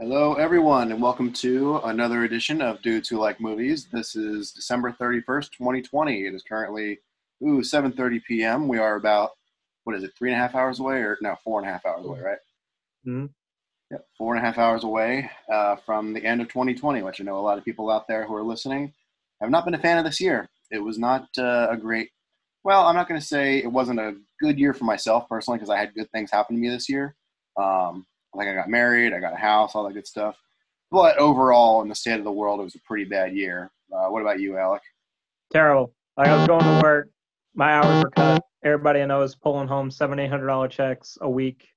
Hello, everyone, and welcome to another edition of Dudes Who Like Movies. This is December 31st, 2020. It is currently, ooh, 7.30 p.m. We are about, what is it, three and a half hours away? Or, no, four and a half hours away, right? Mhm. Yep, four and a half hours away uh, from the end of 2020, which I know a lot of people out there who are listening have not been a fan of this year. It was not uh, a great, well, I'm not going to say it wasn't a good year for myself personally because I had good things happen to me this year. Um, like I got married, I got a house, all that good stuff. But overall, in the state of the world, it was a pretty bad year. Uh, what about you, Alec? Terrible. Like I was going to work, my hours were cut. Everybody I know is pulling home seven, eight hundred dollar checks a week,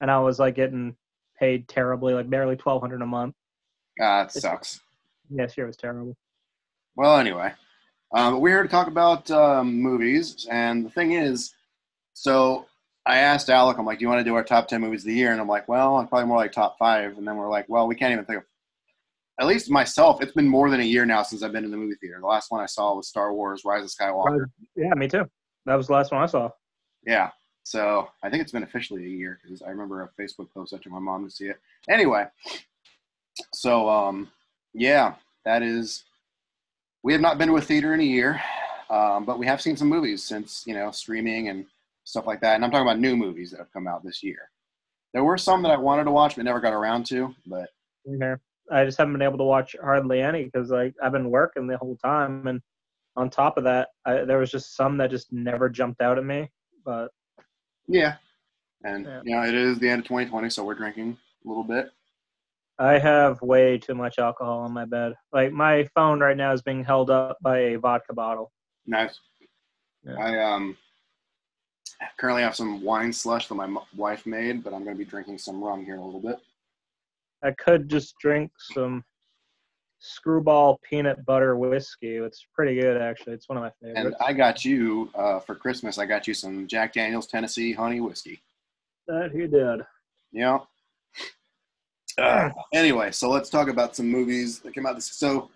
and I was like getting paid terribly, like barely twelve hundred a month. Ah, it sucks. Yes, year was terrible. Well, anyway, um, we're here to talk about um, movies, and the thing is, so I asked Alec, I'm like, "Do you want to do our top ten movies of the year?" And I'm like, "Well, I'm probably more like top five. And then we're like, "Well, we can't even think of." At least myself, it's been more than a year now since I've been in the movie theater. The last one I saw was Star Wars: Rise of Skywalker. Yeah, me too. That was the last one I saw. Yeah. So I think it's been officially a year because I remember a Facebook post I took my mom to see it. Anyway, so um, yeah, that is. We have not been to a theater in a year, um, but we have seen some movies since you know streaming and stuff like that. And I'm talking about new movies that have come out this year. There were some that I wanted to watch but never got around to. But Okay. I just haven't been able to watch hardly any because like I've been working the whole time, and on top of that, I, there was just some that just never jumped out at me. But yeah, and Yeah. you know it is the end of 2020, so we're drinking a little bit. I have way too much alcohol on my bed. Like my phone right now is being held up by a vodka bottle. Nice. Yeah. I um currently have some wine slush that my m- wife made, but I'm going to be drinking some rum here in a little bit. I could just drink some screwball peanut butter whiskey. It's pretty good actually. It's one of my favorites. And. I got you uh, for Christmas. I got you some Jack Daniel's Tennessee Honey Whiskey. that he did. Yeah. Uh, anyway, so let's talk about some movies that came out this. So,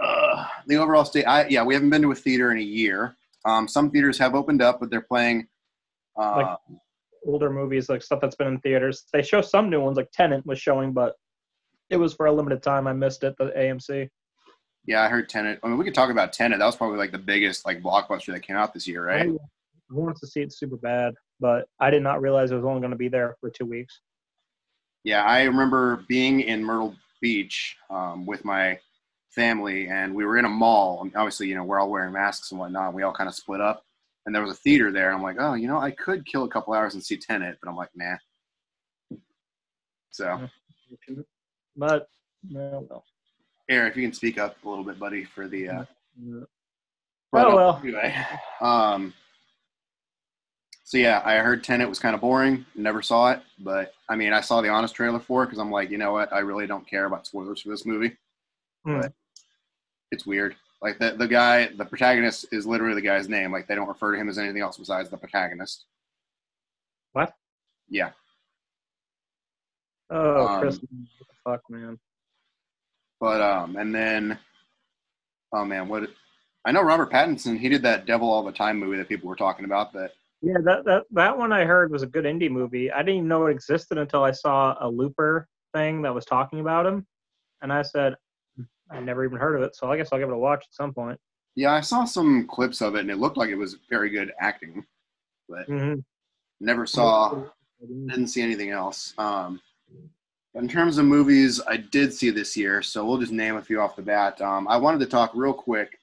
uh, the overall state. I yeah, we haven't been to a theater in a year. Um, some theaters have opened up, but they're playing. Uh, Like- Older movies, like stuff that's been in theaters. They show some new ones, like Tenet was showing, but it was for a limited time. I missed it. The AMC. yeah, I heard Tenet. I mean, we could talk about Tenet. That was probably like the biggest like blockbuster that came out this year, right? I wanted to see it super bad, but I did not realize it was only going to be there for two weeks. Yeah, I remember being in Myrtle Beach um, with my family, and we were in a mall. And obviously, you know, we're all wearing masks and whatnot. We all kind of split up, and there was a theater there. I'm like, oh, you know, I could kill a couple hours and see Tenet, but I'm like, nah. So, But no, well. Aaron, if you can speak up a little bit, buddy, for the. Uh, Yeah. Oh, well. Anyway, um, so yeah, I heard Tenet was kind of boring. Never saw it, but I mean, I saw the honest trailer for it because I'm like, you know what? I really don't care about spoilers for this movie. Hmm. But it's weird. Like the the guy, the protagonist is literally the guy's name. Like they don't refer to him as anything else besides the protagonist. What? Yeah, Oh, Um, Chris, what the fuck, man? but um, and then, oh man, what? I know Robert Pattinson. He did that Devil All the Time movie that people were talking about. That Yeah, that, that that one I heard was a good indie movie. I didn't even know it existed until I saw a Looper thing that was talking about him, and I said, I never even heard of it. So I guess I'll give it a watch at some point. yeah, I saw some clips of it, and it looked like it was very good acting. But Mm-hmm. never saw didn't see anything else. Um, in terms of movies, I did see this year, so we'll just name a few off the bat. Um, I wanted to talk real quick,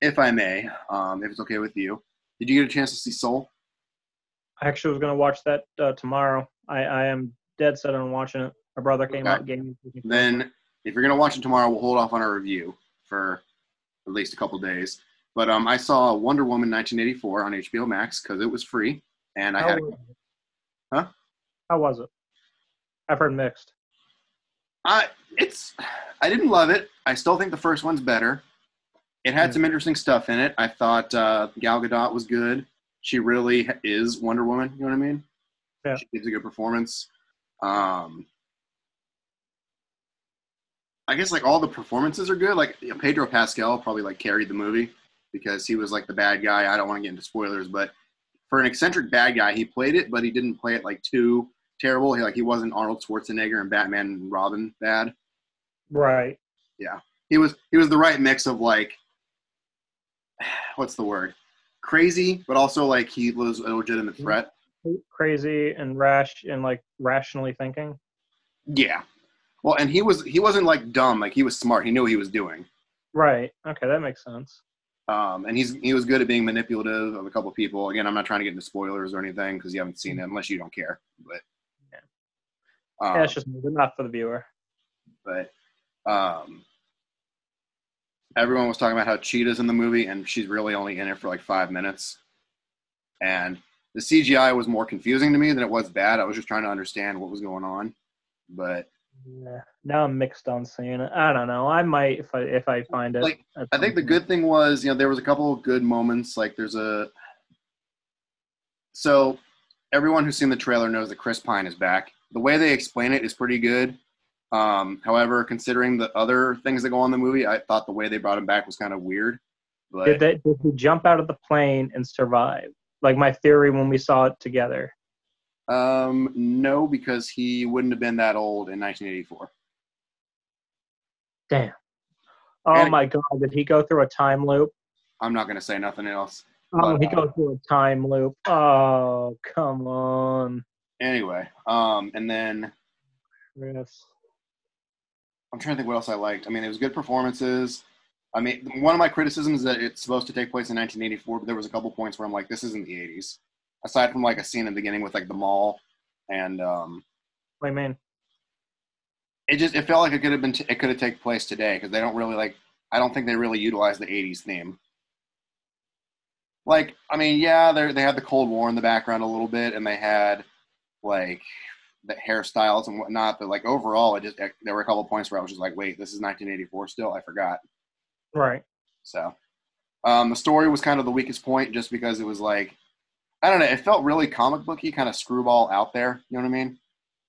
if I may, um, if it's okay with you. Did you get a chance to see Soul? I actually was gonna watch that uh, tomorrow. I, I am dead set on watching it. My brother came Okay. out, gave me. Then, if you're gonna watch it tomorrow, we'll hold off on our review for at least a couple days. But um, I saw Wonder Woman 1984 on HBO Max because it was free, and I How had? Huh? How was it? I've heard mixed. I it's I didn't love it. I still think the first one's better. It had Yeah. some interesting stuff in it. I thought uh, Gal Gadot was good. She really is Wonder Woman. You know what I mean? Yeah. She gives a good performance. Um, I guess like all the performances are good. Like Pedro Pascal probably like carried the movie because he was like the bad guy. I don't want to get into spoilers, but for an eccentric bad guy, he played it, but he didn't play it like too terrible. He, like he wasn't Arnold Schwarzenegger and Batman and Robin bad. Right. Yeah. He was he was the right mix of like what's the word? Crazy, but also like he was a legitimate threat. Crazy and rash and like rationally thinking. Yeah. Well, and he was he wasn't like dumb. Like he was smart. He knew what he was doing. Right. Okay, that makes sense. Um, and he's he was good at being manipulative of a couple people. Again, I'm not trying to get into spoilers or anything because you haven't seen it unless you don't care. But Yeah. um, yeah, it's just not for the viewer. but um, everyone was talking about how Cheetah's in the movie, and she's really only in it for like five minutes. And the CGI was more confusing to me than it was bad. I was just trying to understand what was going on. But Yeah. Now I'm mixed on seeing it. I don't know. I might if I if I find it. Like, I think the good thing was, you know, there was a couple of good moments. Like there's a so everyone who's seen the trailer knows that Chris Pine is back. The way they explain it is pretty good. Um, however, considering the other things that go on in the movie, I thought the way they brought him back was kind of weird. But Did they did he jump out of the plane and survive? Like my theory when we saw it together. Um, no, because he wouldn't have been that old in 1984. Damn. Oh And- my god, did he go through a time loop? I'm not going to say nothing else. Oh, But, he uh, goes through a time loop. Oh, come on. Anyway, um, and then Chris. I'm trying to think what else I liked. I mean, it was good performances. I mean, one of my criticisms is that it's supposed to take place in 1984, but there was a couple points where I'm like, this isn't the 80s. Aside from like a scene in the beginning with like the mall, and um, What do you mean? it just it felt like it could have been t- it could have taken place today because they don't really like. I don't think they really utilize the 80s theme. Like, I mean, yeah, they they had the Cold War in the background a little bit, and they had like the hairstyles and whatnot, but like overall, it just there were a couple points where I was just like, wait, this is 1984 still. I forgot. Right. So um, the story was kind of the weakest point just because it was like I don't know, it felt really comic booky, kind of screwball out there. You know what I mean?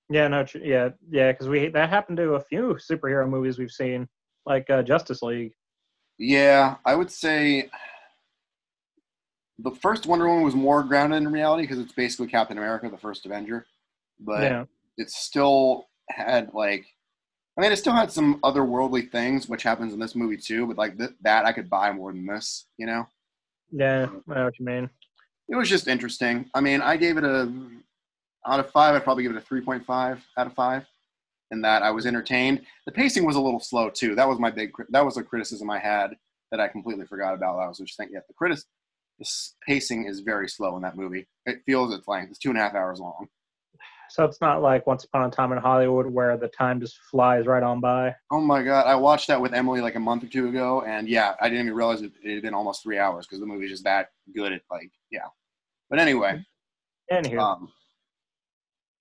Yeah, no, tr- yeah, yeah, because we that happened to a few superhero movies we've seen, like uh, Justice League. Yeah, I would say the first Wonder Woman was more grounded in reality because it's basically Captain America, the first Avenger, but yeah, it still had like I mean, it still had some otherworldly things, which happens in this movie too. But like th- that, I could buy more than this. You know? yeah, I know what you mean. It was just interesting. I mean, I gave it a out of five. I'd probably give it a three point five out of five. In that, I was entertained. The pacing was a little slow too. That was my big. That was a criticism I had that I completely forgot about. I was just thinking, yeah, the critic, this pacing is very slow in that movie. It feels its length. It's two and a half hours long. So it's not like Once Upon a Time in Hollywood where the time just flies right on by. Oh my god, I watched that with Emily like a month or two ago, and yeah, I didn't even realize it, it had been almost three hours because the movie movie's just that good at like yeah. But anyway, Anywho, um,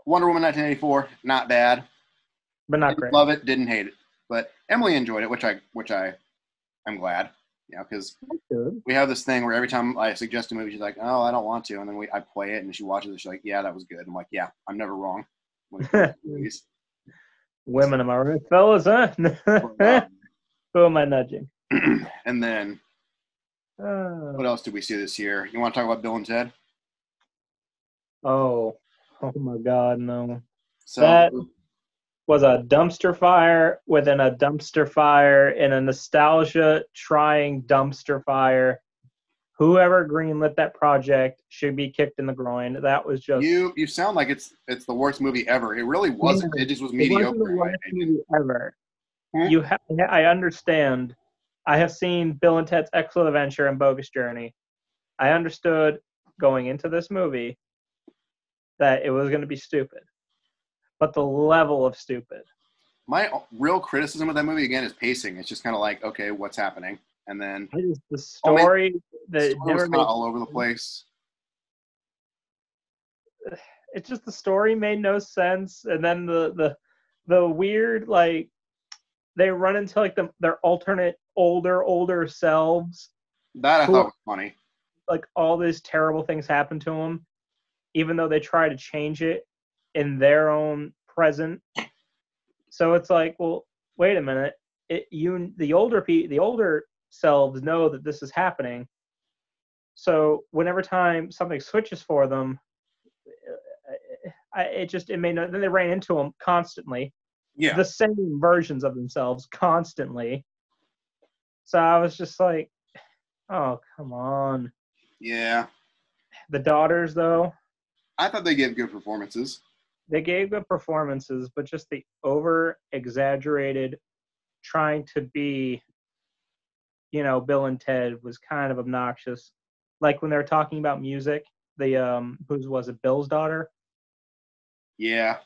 Wonder Woman 1984, not bad. but not Didn't great. love it, didn't hate it, but Emily enjoyed it, which I which I I'm glad, you know, because we have this thing where every time I suggest a movie, she's like, "Oh, I don't want to," and then we I play it and she watches it, she's like, "Yeah, that was good." I'm like, "Yeah, I'm never wrong." When it comes to movies. Women, am I right, fellas? Huh? Who am I nudging? and then Uh, what else did we see this year? You want to talk about Bill and Ted? oh, oh my God, no! So That- Was a dumpster fire within a dumpster fire in a nostalgia trying dumpster fire. Whoever greenlit that project should be kicked in the groin. That was just you you sound like it's it's the worst movie ever. It really wasn't. It just was It wasn't mediocre. the worst movie ever. Hmm? You ha- I understand. I have seen Bill and Ted's Excellent Adventure and Bogus Journey. I understood going into this movie that it was going to be stupid, but the level of stupid. My real criticism of that movie again is pacing. It's just kind of like, okay, what's happening? And then the Oh, story the that story never made. all over the place. It's just the story made no sense, and then the the the weird like they run into like the, their alternate older older selves That I Cool. thought was funny. like all these terrible things happen to them, even though they try to change it in their own present. So it's like, well, wait a minute. It you the older pe the older selves know that this is happening. So whenever time something switches for them, I, it just it made no. Then they ran into them constantly, Yeah. the same versions of themselves constantly. So I was just like, oh come on. yeah. The daughters though, I thought they gave good performances. they gave good performances, but just the over exaggerated trying to be, you know, Bill and Ted was kind of obnoxious. Like when they were talking about music, the um, whose was it, Bill's daughter? Yeah.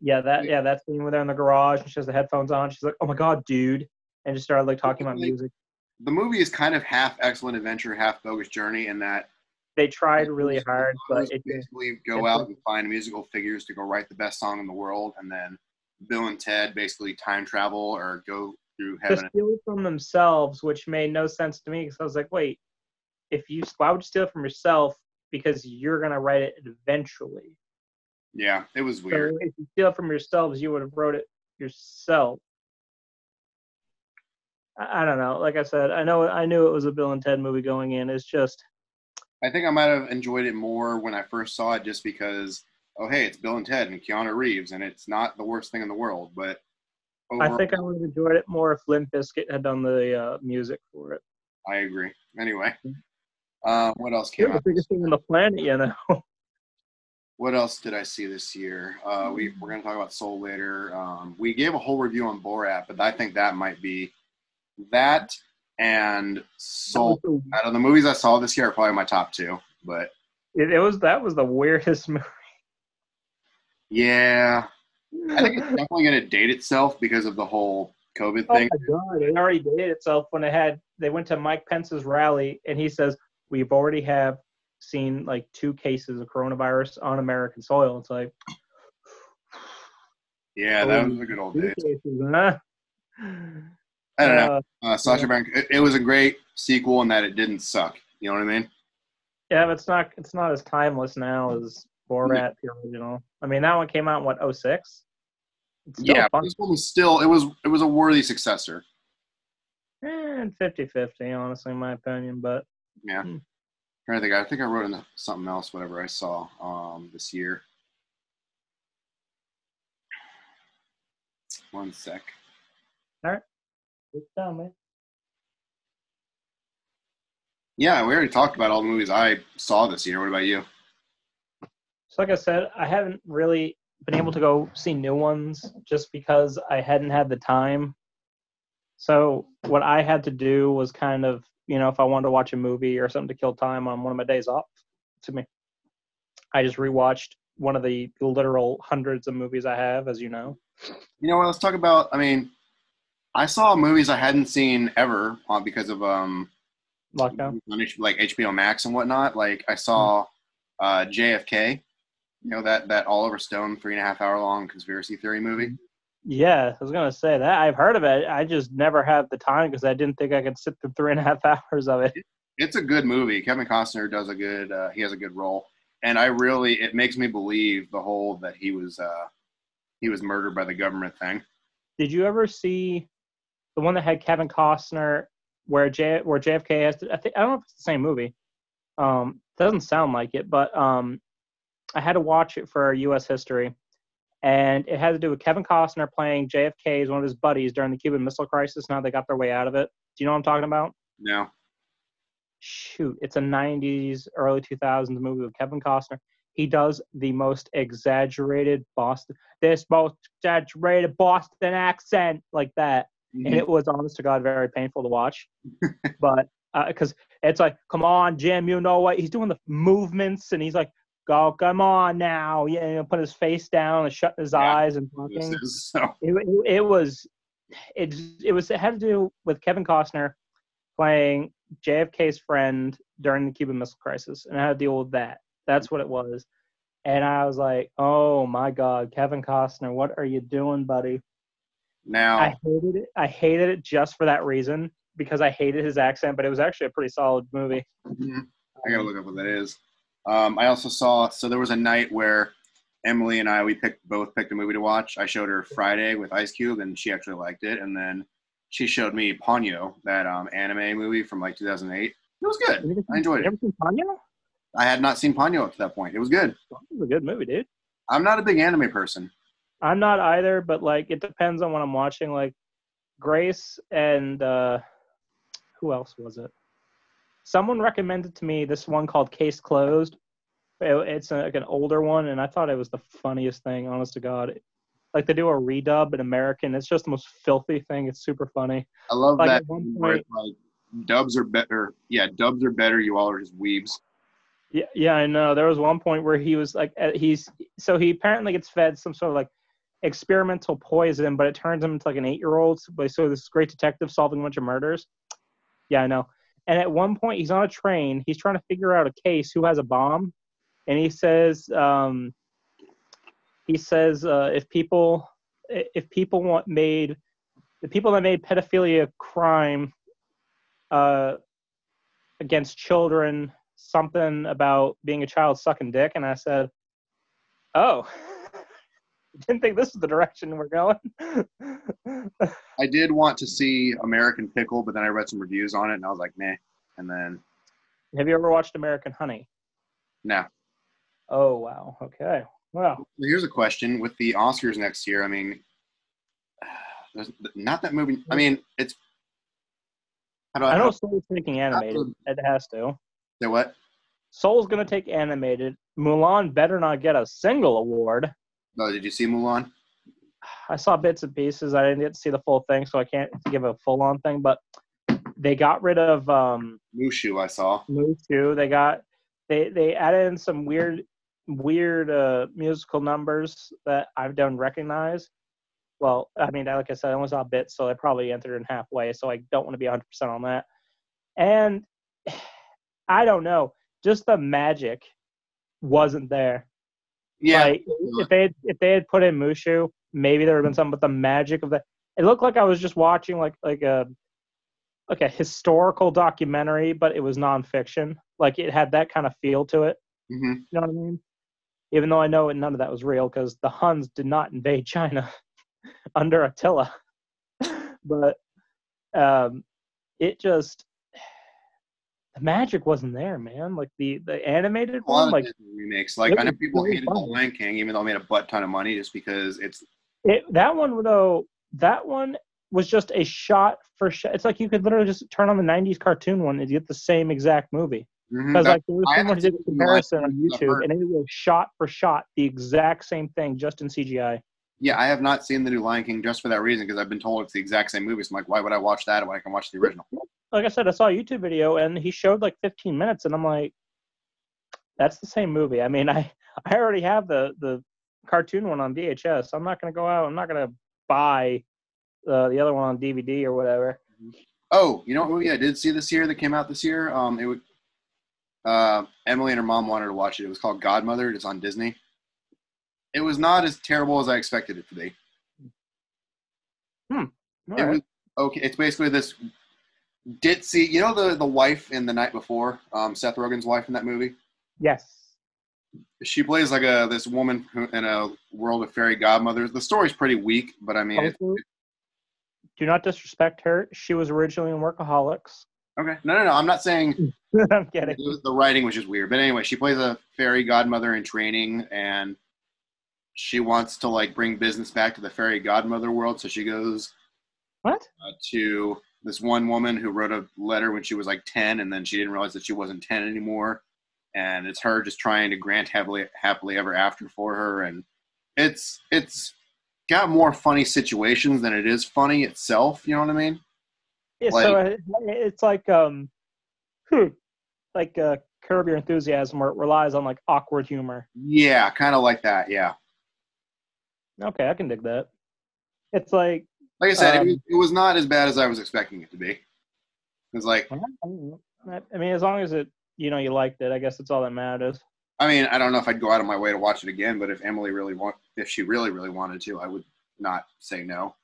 Yeah, that yeah, that scene where they're in the garage and she has the headphones on. She's like, "Oh my god, dude!" And just started like talking about music. The movie is kind of half excellent adventure, half bogus journey in that They tried really hard, but it basically go out and find musical figures to go write the best song in the world, and then Bill and Ted basically time travel or go through to heaven. steal it from themselves, which made no sense to me because I was like, wait, if you why would you steal it from yourself? Because you're gonna write it eventually. Yeah, it was weird. So if you steal it from yourselves, you would have wrote it yourself. I, I don't know. Like I said, I know I knew it was a Bill and Ted movie going in. It's just I think I might have enjoyed it more when I first saw it, just because oh hey, it's Bill and Ted and Keanu Reeves, and it's not the worst thing in the world. But I think I would have enjoyed it more if Limp Bizkit had done the uh, music for it. I agree. Anyway, um, what else came They're the out? biggest thing on the planet, you know. What else did I see this year? Uh, we we're gonna talk about Soul later. Um, we gave a whole review on Borat, but I think that might be that and Soul. Out of the movies I saw this year, are probably my top two. But It, it was that was the weirdest movie. yeah, I think it's definitely gonna date itself because of the whole COVID Oh thing. my god! It already dated itself when it had. They went to Mike Pence's rally, and he says we've already have seen like two cases of coronavirus on American soil. It's like Yeah, that was a good old days. cases, huh? I don't know. Uh, Uh, Sacha Baron. It, it was a great sequel in that it didn't suck. You know what I mean? yeah, but it's not. It's not as timeless now as Borat, the original. I mean, that one came out in what 06? Yeah, this one was still. It was. It was a worthy successor. Eh, 50-50, honestly, in my opinion. But Yeah. Hmm. trying to think. I think I wrote in something else. Whatever I saw um, this year. One sec. it's done, man. Yeah, we already talked about all the movies I saw this year. What about you? So, like I said, I haven't really been able to go see new ones just because I hadn't had the time. So, what I had to do was kind of, you know, if I wanted to watch a movie or something to kill time on one of my days off, to me, I just rewatched one of the literal hundreds of movies I have, as you know. You know what? Let's talk about. I mean, I saw movies I hadn't seen ever uh, because of um, Lockdown. like HBO Max and whatnot. Like I saw uh, JFK. You know that that Oliver Stone three and a half hour long conspiracy theory movie. Yeah, I was gonna say that. I've heard of it. I just never had the time because I didn't think I could sit through three and a half hours of it. It's a good movie. Kevin Costner does a good. Uh, he has a good role, and I really it makes me believe the whole that he was uh, he was murdered by the government thing. Did you ever see the one that had Kevin Costner where J where JFK has to, I think I don't know if it's the same movie. Um doesn't sound like it, but um I had to watch it for US history and it had to do with Kevin Costner playing JFK as one of his buddies during the Cuban Missile Crisis. Now they got their way out of it. Do you know what I'm talking about? No, shoot, it's a 90s, early 2000s movie with Kevin Costner. He does the most exaggerated Boston, this most exaggerated Boston accent like that. And it mm-hmm. was honest to God very painful to watch. but uh, because it's like, come on, Jim, you know what? He's doing the movements and he's like, go, come on now. Yeah, you know, put his face down and shut his Yeah. eyes and talking so it, it, it was it it was it had to do with Kevin Costner playing JFK's friend during the Cuban Missile Crisis, and I had to deal with that. That's what it was, and I was like, "Oh my God, Kevin Costner, what are you doing, buddy?" Now I hated it. I hated it just for that reason because I hated his accent, but it was actually a pretty solid movie. Mhm. I gotta look up what that is. Um, I also saw so there was a night where Emily and I we picked both picked a movie to watch. I showed her Friday with Ice Cube and she actually liked it, and then she showed me Ponyo, that um, anime movie from like 2008. It was good. I enjoyed it. ever seen Ponyo? I had not seen Ponyo up to that point. It was good. It was a good movie, dude. I'm not a big anime person. I'm not either, but like it depends on what I'm watching. Like Grace and uh who else was it? Someone recommended to me this one called Case Closed. It- it's a, like an older one, and I thought it was the funniest thing. Honest to God, like they do a redub in American. It's just the most filthy thing. It's super funny. I love Like, that. at one it's like dubs are better. Yeah, dubs are better. You all are just weebs. Yeah, yeah, I know. There was one point where he was like, he's so he apparently gets fed some sort of like experimental poison, but it turns him into like an eight-year-old. So this great detective solving a bunch of murders. Yeah, I know. And at one point, he's on a train. He's trying to figure out a case who has a bomb, and he says, um, he says, uh, if people, if people want made, the people that made pedophilia crime, uh, against children something about being a child sucking dick and i said oh didn't think this is the direction we're going I did want to see American Pickle, but then I read some reviews on it and I was like, meh. And then, have you ever watched american honey no. oh wow okay wow Here's a question with the Oscars next year. I mean, there's not that movie. I mean, it's. I, i know soul's taking animated it has to say what? soul's gonna take animated mulan better not get a single award No, did you see Mulan? I saw bits and pieces. I didn't get to see the full thing, so I can't give a full on thing. But they got rid of um, Mushu, I saw. Mushu. They got they they added in some weird weird uh, musical numbers that I don't recognize. Well, I mean, like I said, I only saw bits, so I probably entered in halfway. So I don't want to be 100 percent on that. And I don't know, just the magic wasn't there. Yeah, Like if they had, if they had put in Mushu, maybe there would have been something. But the magic of the it looked like I was just watching like like a like a historical documentary, but it was nonfiction. Like it had that kind of feel to it. hmm You know what I mean? Even though I know none of that was real because the Huns did not invade China under Attila, but um, it just the magic wasn't there, man. Like the the animated one, like remakes. Like I know people really hated The. Lion King, even though it made a butt ton of money, just because it's It, that one though, that one was just a shot for shot. It's like you could literally just turn on the '90s cartoon one and get the same exact movie. Mm-hmm. Because that- like there was I someone who did a comparison on last one, I've YouTube, and it was shot for shot the exact same thing, just in CGI. Yeah, I have not seen the new Lion King just for that reason because I've been told it's the exact same movie. So I'm like, why would I watch that when I can watch the original? Like I said, I saw a YouTube video and he showed like 15 minutes, and I'm like, that's the same movie. I mean, I I already have the the cartoon one on VHS. I'm not gonna go out. I'm not gonna buy uh, the other one on DVD or whatever. Oh, you know what movie I did see this year that came out this year? Um, it would. Uh, Emily and her mom wanted to watch it. It was called Godmother. It's on Disney. It was not as terrible as I expected it to be. All it right. was okay. It's basically this ditzy. You know the the wife in the night before, um, Seth Rogen's wife in that movie. Yes. She plays like a this woman in a world of fairy godmothers. The story's pretty weak, but I mean, it, do not disrespect her. She was originally in Workaholics. okay. No, no, no. I'm not saying I'm kidding. was- the writing was just weird. But anyway, she plays a fairy godmother in training, and she wants to like bring business back to the fairy godmother world. So she goes What? uh, to this one woman who wrote a letter when she was like 10 and then she didn't realize that she wasn't 10 anymore and it's her just trying to grant happily happily ever after for her and it's it's got more funny situations than it is funny itself you know what i mean Yeah, so uh, it's like um, hmm, like uh, Curb Your Enthusiasm, where it relies on like awkward humor. yeah kind of like that yeah Okay, I can dig that. It's like, like i said Um, it, was, it was not as bad as i was expecting it to be It's like I mean, as long as it, you know, you liked it, I guess that's all that matters. i mean i don't know if i'd go out of my way to watch it again but if emily really want if she really really wanted to i would not say no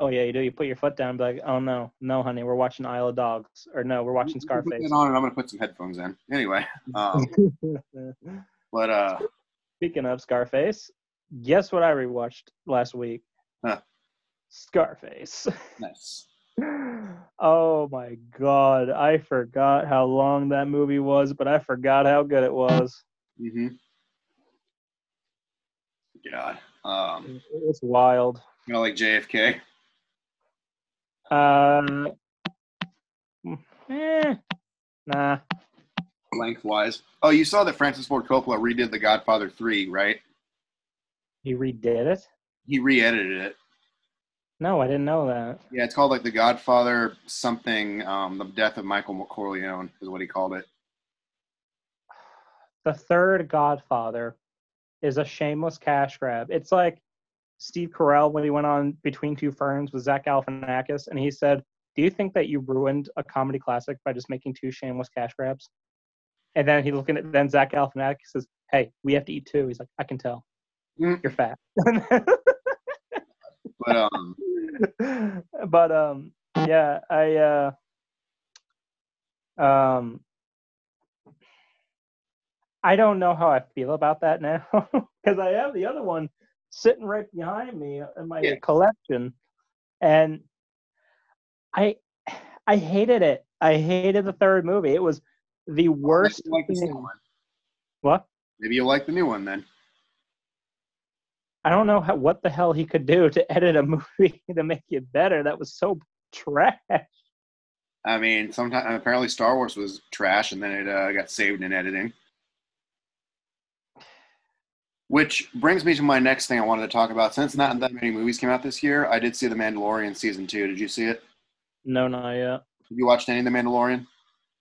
Oh yeah, you do. You put your foot down, and be like, oh no, no, honey, we're watching Isle of Dogs, or no, we're watching Put Scarface. on and i'm gonna put some headphones in anyway um But uh, Speaking of Scarface, guess what I rewatched last week? Huh. Scarface. nice. oh my god, I forgot how long that movie was, but I forgot how good it was. hmm God. Um, It's wild. you know, like JFK. Um, eh, nah. lengthwise. Oh, you saw that Francis Ford Coppola redid The Godfather 3, right? He redid it? He re-edited it. No, I didn't know that. Yeah, it's called like The Godfather something. Um, the Death of Michael Corleone is what he called it. The third Godfather is a shameless cash grab. It's like Steve Carell when he went on Between Two Ferns with Zach Galifianakis, and he said, "Do you think that you ruined a comedy classic by just making two shameless cash grabs?" And then he looking at then Zach Galifianakis says, "Hey, we have to eat too." He's like, "I can tell. Mm. You're fat." But um, but um yeah i uh um i don't know how i feel about that now because i have the other one sitting right behind me in my Yeah. collection and i i hated it i hated the third movie it was the worst like the new one. what Maybe you'll like the new one then. I don't know how, what the hell he could do to edit a movie to make it better that was so trash I mean, sometimes apparently Star Wars was trash, and then it uh, got saved in editing. Which brings me to my next thing I wanted to talk about. Since not that many movies came out this year, I did see The Mandalorian season two. Did you see it? no not yet Have you watched any of The Mandalorian?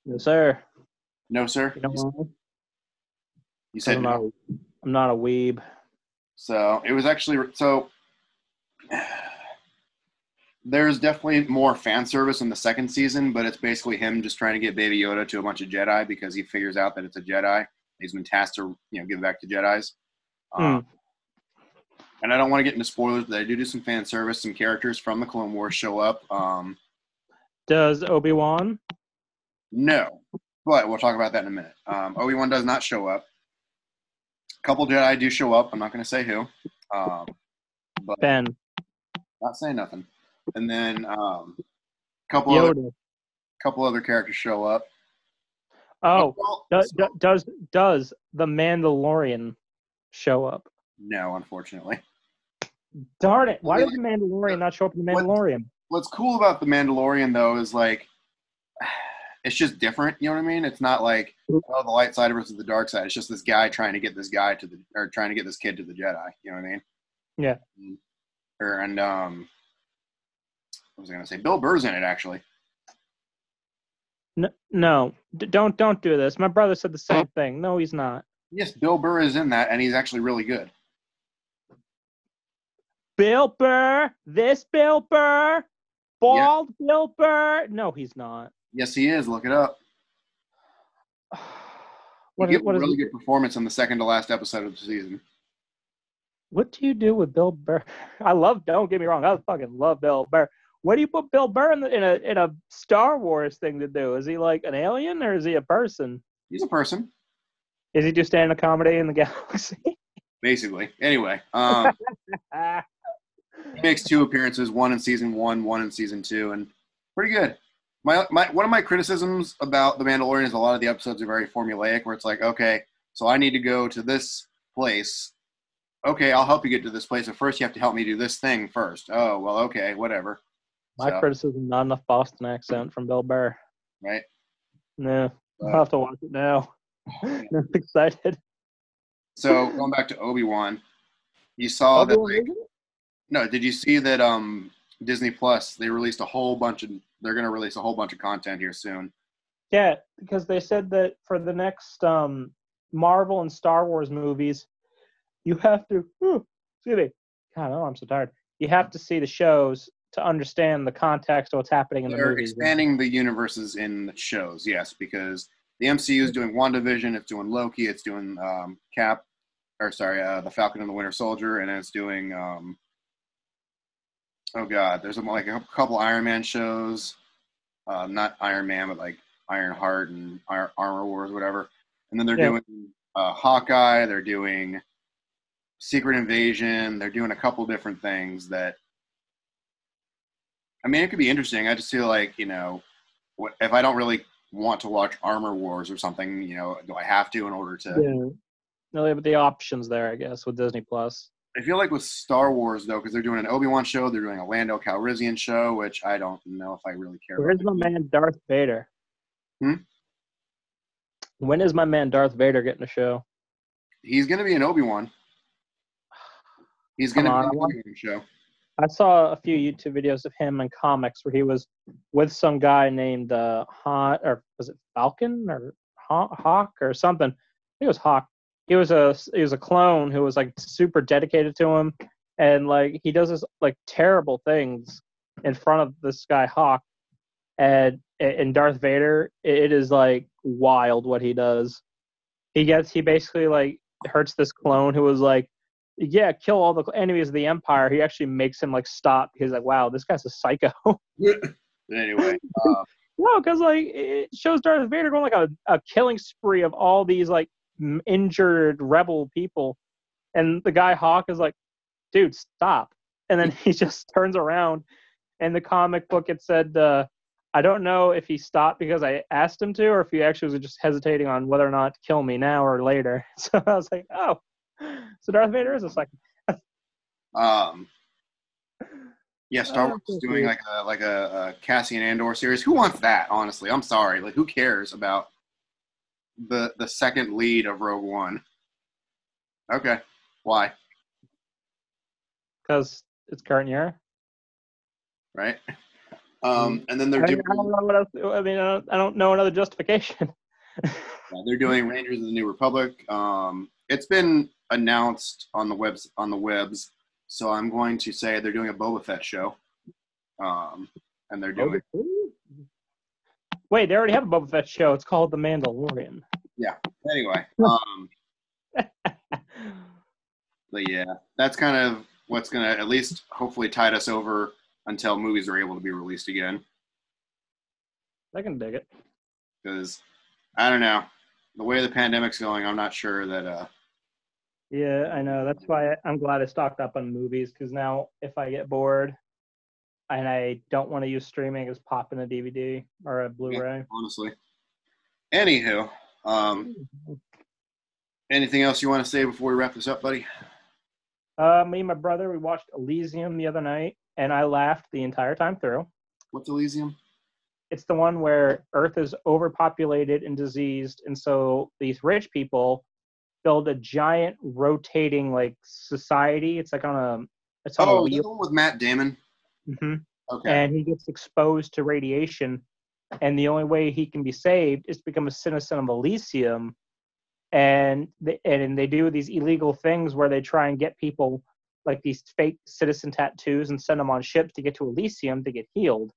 no sir No, sir. you? You said I'm no. not, a, I'm not a weeb. So it was actually so. There's definitely more fan service in the second season, but it's basically him just trying to get Baby Yoda to a bunch of Jedi because he figures out that it's a Jedi. He's been tasked to you know give back to Jedi's. Um, and I don't want to get into spoilers, but I do do some fan service. Some characters from the Clone Wars show up. Um, Does Obi Wan? no, but we'll talk about that in a minute. Um, Obi Wan does not show up. A couple Jedi do show up. I'm not going to say who. Um, but Ben? not saying nothing. And then um, a couple other, couple other characters show up. Oh, Well, does, so- does does the Mandalorian show up? no, unfortunately. Darn it! Why does the Mandalorian not show up in the What- Mandalorian? What's cool about the Mandalorian though is like it's just different. You know what I mean? It's not like oh the light side versus the dark side. It's just this guy trying to get this guy to the or trying to get this kid to the Jedi. You know what I mean? Yeah. Or and um, what was I gonna say? Bill Burr's in it actually. No, no D- don't don't do this. My brother said the same thing. No, he's not. Yes, Bill Burr is in that, and he's actually really good. Bill Burr, this Bill Burr, bald Bill Burr. No, he's not. Yes, he is. Look it up. What he is, what a is really good performance in the second to last episode of the season. What do you do with Bill Burr? I love. Don't get me wrong. I fucking love Bill Burr. What do you put Bill Burr in, the, in a in a Star Wars thing to do? Is he like an alien or is he a person? He's a person, Is he just standing a comedy in the galaxy? basically. Anyway, um, he makes two appearances, one in season one, one in season two, and pretty good. My, my one of my criticisms about the Mandalorian is a lot of the episodes are very formulaic, where it's like, okay, so I need to go to this place. Okay, I'll help you get to this place, but first you have to help me do this thing first. Oh, well, okay, whatever. My So, criticism: not enough Boston accent from Bill Burr. right? No, Uh, I'll have to watch it now. I'm excited. So going back to Obi Wan, you saw that Obi-Wan like, no, did you see that um Disney Plus they released a whole bunch of they're gonna release a whole bunch of content here soon. Yeah, because they said that for the next um, Marvel and Star Wars movies, you have to. Whew, excuse me. God, oh, I'm so tired. You have to see the shows to understand the context of what's happening in the They're movies. expanding the universes in the shows, yes, because the MCU is doing WandaVision, it's doing Loki, it's doing um, Cap, or sorry, uh, the Falcon and the Winter Soldier, and it's doing um, oh god, there's like a couple Iron Man shows, uh, not Iron Man, but like Iron Heart and Ar- Armor Wars, whatever. And then they're Yeah. doing uh, Hawkeye, they're doing Secret Invasion, they're doing a couple different things that. I mean, it could be interesting. I just feel like you know, what, if I don't really want to watch Armor Wars or something, you know, do I have to in order to? Yeah. No, they have the options there, I guess, with Disney Plus. I feel like with Star Wars though, because they're doing an Obi Wan show, they're doing a Lando Calrissian show, which I don't know if I really care. Where's my man Darth Vader? Hmm? When is my man Darth Vader getting a show? He's gonna be an Obi Wan. He's gonna be an Obi Wan show. I saw a few YouTube videos of him in comics where he was with some guy named uh, Han, or was it Falcon or Hawk or something? I think it was Hawk. He was a he was a clone who was like super dedicated to him, and like he does this like terrible things in front of this guy Hawk, and and Darth Vader. It is like wild what he does. He gets he basically like hurts this clone who was like yeah, kill all the enemies of the empire. He actually makes him like stop. He's like, wow, this guy's a psycho. Anyway, uh, no, because like it shows Darth Vader going like a, a killing spree of all these like injured rebel people, and the guy Hawk is like, dude, stop. And then he just turns around. In the comic book, it said, uh, I don't know if he stopped because I asked him to, or if he actually was just hesitating on whether or not to kill me now or later. So I was like, oh, so Darth Vader is a psycho. um, yeah, Star Oh, Wars is doing like a like a, a Cassian Andor series. Who wants that? Honestly, I'm sorry. Like, who cares about the the second lead of Rogue One? Okay, why? because it's current year. Right? Um, and then they're I, mean, doing I don't know what else. I mean, I don't, I don't know another justification. Yeah, they're doing Rangers of the New Republic. Um, it's been announced on the webs on the webs, so I'm going to say they're doing a Boba Fett show. Um, and they're doing Wait, they already have a Boba Fett show. It's called The Mandalorian. Yeah. Anyway. Um, but yeah, that's kind of what's gonna at least hopefully tide us over until movies are able to be released again. I can dig it. Because I don't know the way the pandemic's going, I'm not sure that uh, Yeah, I know. That's why I'm glad I stocked up on movies because now if I get bored and I don't want to use streaming, just pop in a DVD or a Blu-ray. honestly. Anywho, um, anything else you want to say before we wrap this up, buddy? Uh, me and my brother, we watched Elysium the other night, and I laughed the entire time through. What's Elysium? it's the one where Earth is overpopulated and diseased, and so these rich people build a giant rotating like society. It's like on a it's on a Oh, the one with Matt Damon. Hmm Okay. and he gets exposed to radiation, and the only way he can be saved is to become a citizen of Elysium. And they, and they do these illegal things where they try and get people like these fake citizen tattoos and send them on ships to get to Elysium to get healed.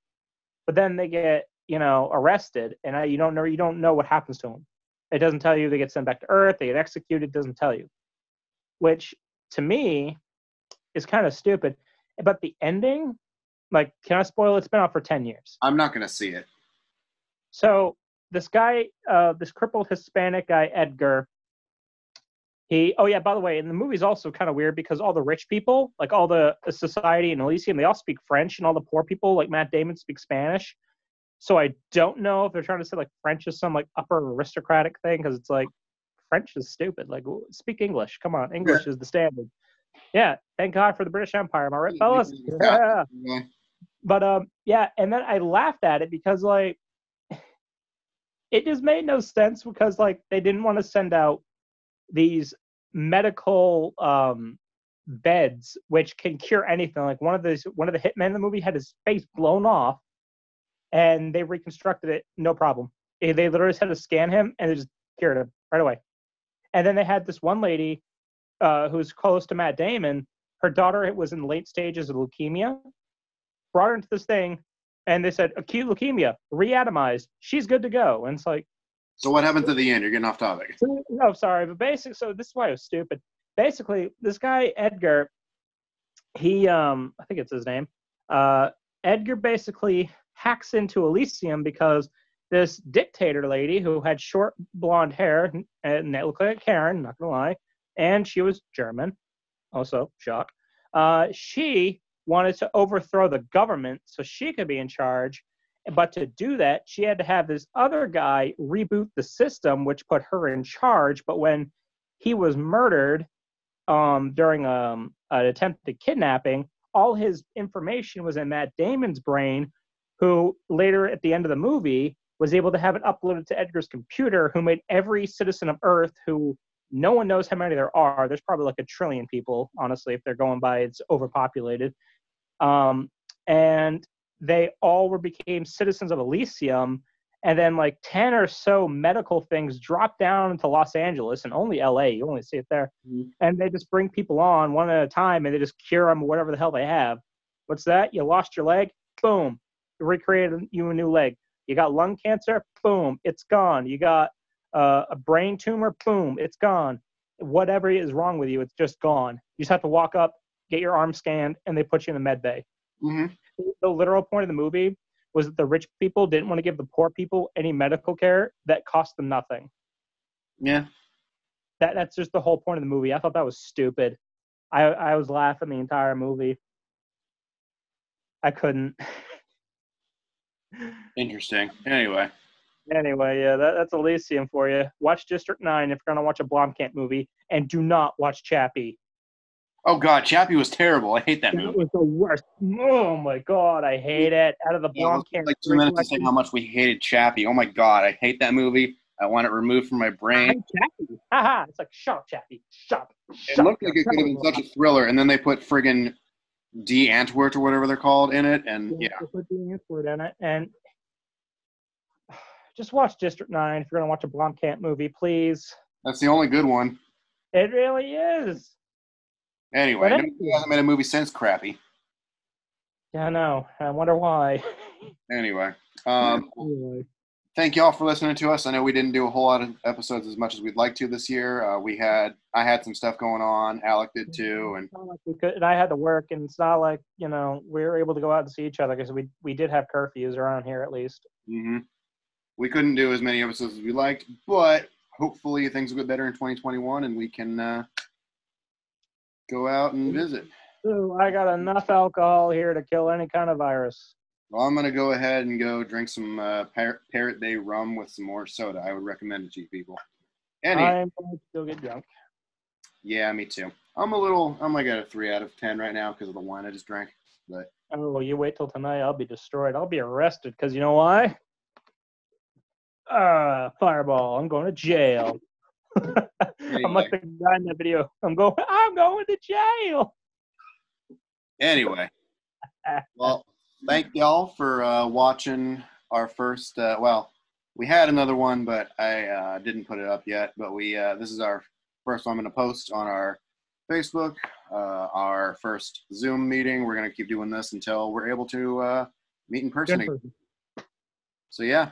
But then they get you know arrested, and I, you don't know you don't know what happens to them. It doesn't tell you they get sent back to Earth, they get executed. It doesn't tell you, which to me is kind of stupid. But the ending, like, can I spoil? it? It's been out for ten years. I'm not gonna see it. So this guy, uh, this crippled Hispanic guy, Edgar. He, oh yeah, by the way, and the movie's also kind of weird because all the rich people, like all the society in Elysium, they all speak French, and all the poor people, like Matt Damon, speak Spanish. So I don't know if they're trying to say like French is some like upper aristocratic thing because it's like French is stupid. Like speak English. Come on, English is the standard. Yeah, thank God for the British Empire. Am I right, fellas? Yeah Okay. But um yeah and then i laughed at it because like it just made no sense because like they didn't want to send out these medical um beds which can cure anything. Like one of those one of the hitmen in the movie had his face blown off and they reconstructed it no problem. They they literally just had to scan him and they just cured him right away. And then they had this one lady uh, was close to matt damon. Her daughter was in late stages of leukemia brought her into this thing, and they said acute leukemia, reatomized. She's good to go. And it's like, So what happened to the end? You're getting off topic. no, sorry, but basically, so this is why it was stupid. Basically, this guy Edgar, he, um, I think it's his name. Uh, Edgar basically hacks into Elysium because this dictator lady who had short blonde hair and that looked like Karen, not gonna lie, and she was German, also shock. Uh, she wanted to overthrow the government so she could be in charge. But to do that, she had to have this other guy reboot the system, which put her in charge. But when he was murdered um, during um, an attempted kidnapping, all his information was in Matt Damon's brain, who later at the end of the movie was able to have it uploaded to Edgar's computer, who made every citizen of Earth who no one knows how many there are. There's probably like a trillion people, honestly, if they're going by it's overpopulated. Um, and they all were became citizens of Elysium. And then like 10 or so medical things drop down into Los Angeles and only LA. You only see it there. Mhm. And they just bring people on one at a time and they just cure them whatever the hell they have. What's that? You lost your leg? Boom. Recreated you a new leg. You got lung cancer? Boom. It's gone. You got uh, a brain tumor? Boom. It's gone. Whatever is wrong with you, it's just gone. You just have to walk up, get your arm scanned, and they put you in the med bay hmm the literal point of the movie was that the rich people didn't want to give the poor people any medical care that cost them nothing. Yeah. That that's just the whole point of the movie. I thought that was stupid. I I was laughing the entire movie. I couldn't. Interesting. Anyway, anyway, yeah, that, that's Elysium for you. Watch District Nine if you're gonna watch a Blomkamp movie, and do not watch Chappie. Oh god, Chappie was terrible. I hate that That movie. It was the worst. Oh my god, I hate it. Out of the Yeah, Blomkamp, like two minutes to say how much we hated Chappie. Oh my god, I hate that movie. I want it removed from my brain. Chappie. Haha, it's like shut up, Chappie. Shut up. It looked like it could have been such a thriller, and then they put friggin' Die Antwoord or whatever they're called in it, and yeah, They put Die Antwoord in it, and just watch District Nine if you're gonna watch a Blomkamp movie, please. that's the only good one. It really is. Anyway, nobody hasn't made a movie since Crappy. Yeah, I know. I wonder why. Anyway, um, Anyway. thank y'all for listening to us. I know we didn't do a whole lot of episodes as much as we'd like to this year. Uh, we had I had some stuff going on. Alec did too, and like we could, and I had to work, and it's not like you know we were able to go out and see each other because we we did have curfews around here at least. hmm we couldn't do as many episodes as we liked, but hopefully things will get better in 2021, and we can uh, go out and visit. So I got enough alcohol here to kill any kind of virus. Well, I'm gonna go ahead and go drink some uh, Par- Parrot Bay rum with some more soda. I would recommend it to you people. Any, I'm going to still get drunk. yeah, me too. I'm a little. I'm like at a three out of ten right now because of the wine I just drank. But Oh, well, you wait till tonight. I'll be destroyed. I'll be arrested because you know why? Uh, fireball. I'm going to jail. I'm like the guy in that video. I'm going. I'm going to jail. anyway, well, thank y'all for uh, watching our first. Uh, well, we had another one, but I uh, didn't put it up yet. But we uh, this is our first one I'm going to post on our Facebook. Uh, our first Zoom meeting. We're going to keep doing this until we're able to uh, meet in person. Again. So yeah,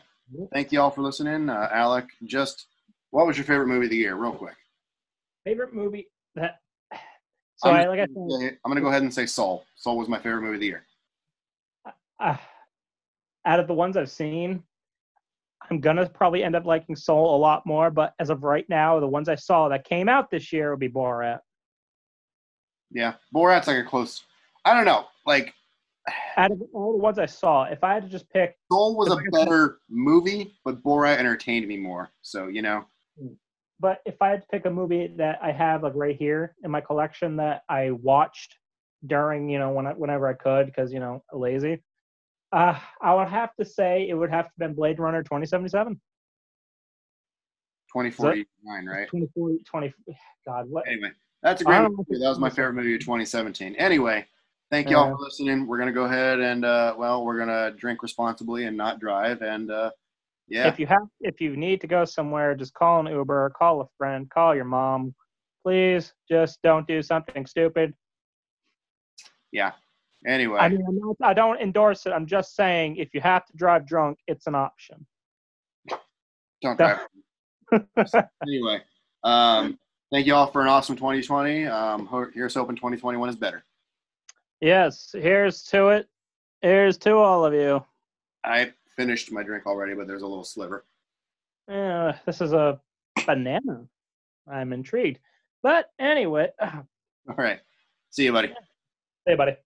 thank y'all for listening. Uh, Alec, just what was your favorite movie of the year, real quick? Favorite movie that. So I'm, I like I said, I'm gonna go ahead and say Soul. Soul was my favorite movie of the year. uh, out of the ones I've seen, I'm gonna probably end up liking Soul a lot more. But as of right now, the ones I saw that came out this year would be Borat. Yeah, Borat's like a close. I don't know. Like Out of all the ones I saw, if I had to just pick, Soul was a If I could- better movie, but Borat entertained me more. So you know, but if I had to pick a movie that I have like right here in my collection that I watched during, you know, when I, whenever I could, because you know, lazy, uh, I would have to say it would have to been Blade Runner 2077. 2049, right? 2040, 20. God, what? Anyway, that's a great movie. That was my favorite movie of 2017. Anyway, thank y'all Yeah. for listening. We're gonna go ahead and uh, well, we're gonna drink responsibly and not drive. And uh, yeah, If you have, if you need to go somewhere, just call an Uber, call a friend, call your mom. Please, just don't do something stupid. Yeah. Anyway, I mean, I'm not, I don't endorse it. I'm just saying, if you have to drive drunk, it's an option. don't drive. anyway, um, thank you all for an awesome 2020. Um, here's hoping 2021 is better. Yes, here's to it. Here's to all of you. I finished my drink already, but there's a little sliver. Uh, this is a banana. I'm intrigued. But anyway, All right, see you, buddy. hey, buddy.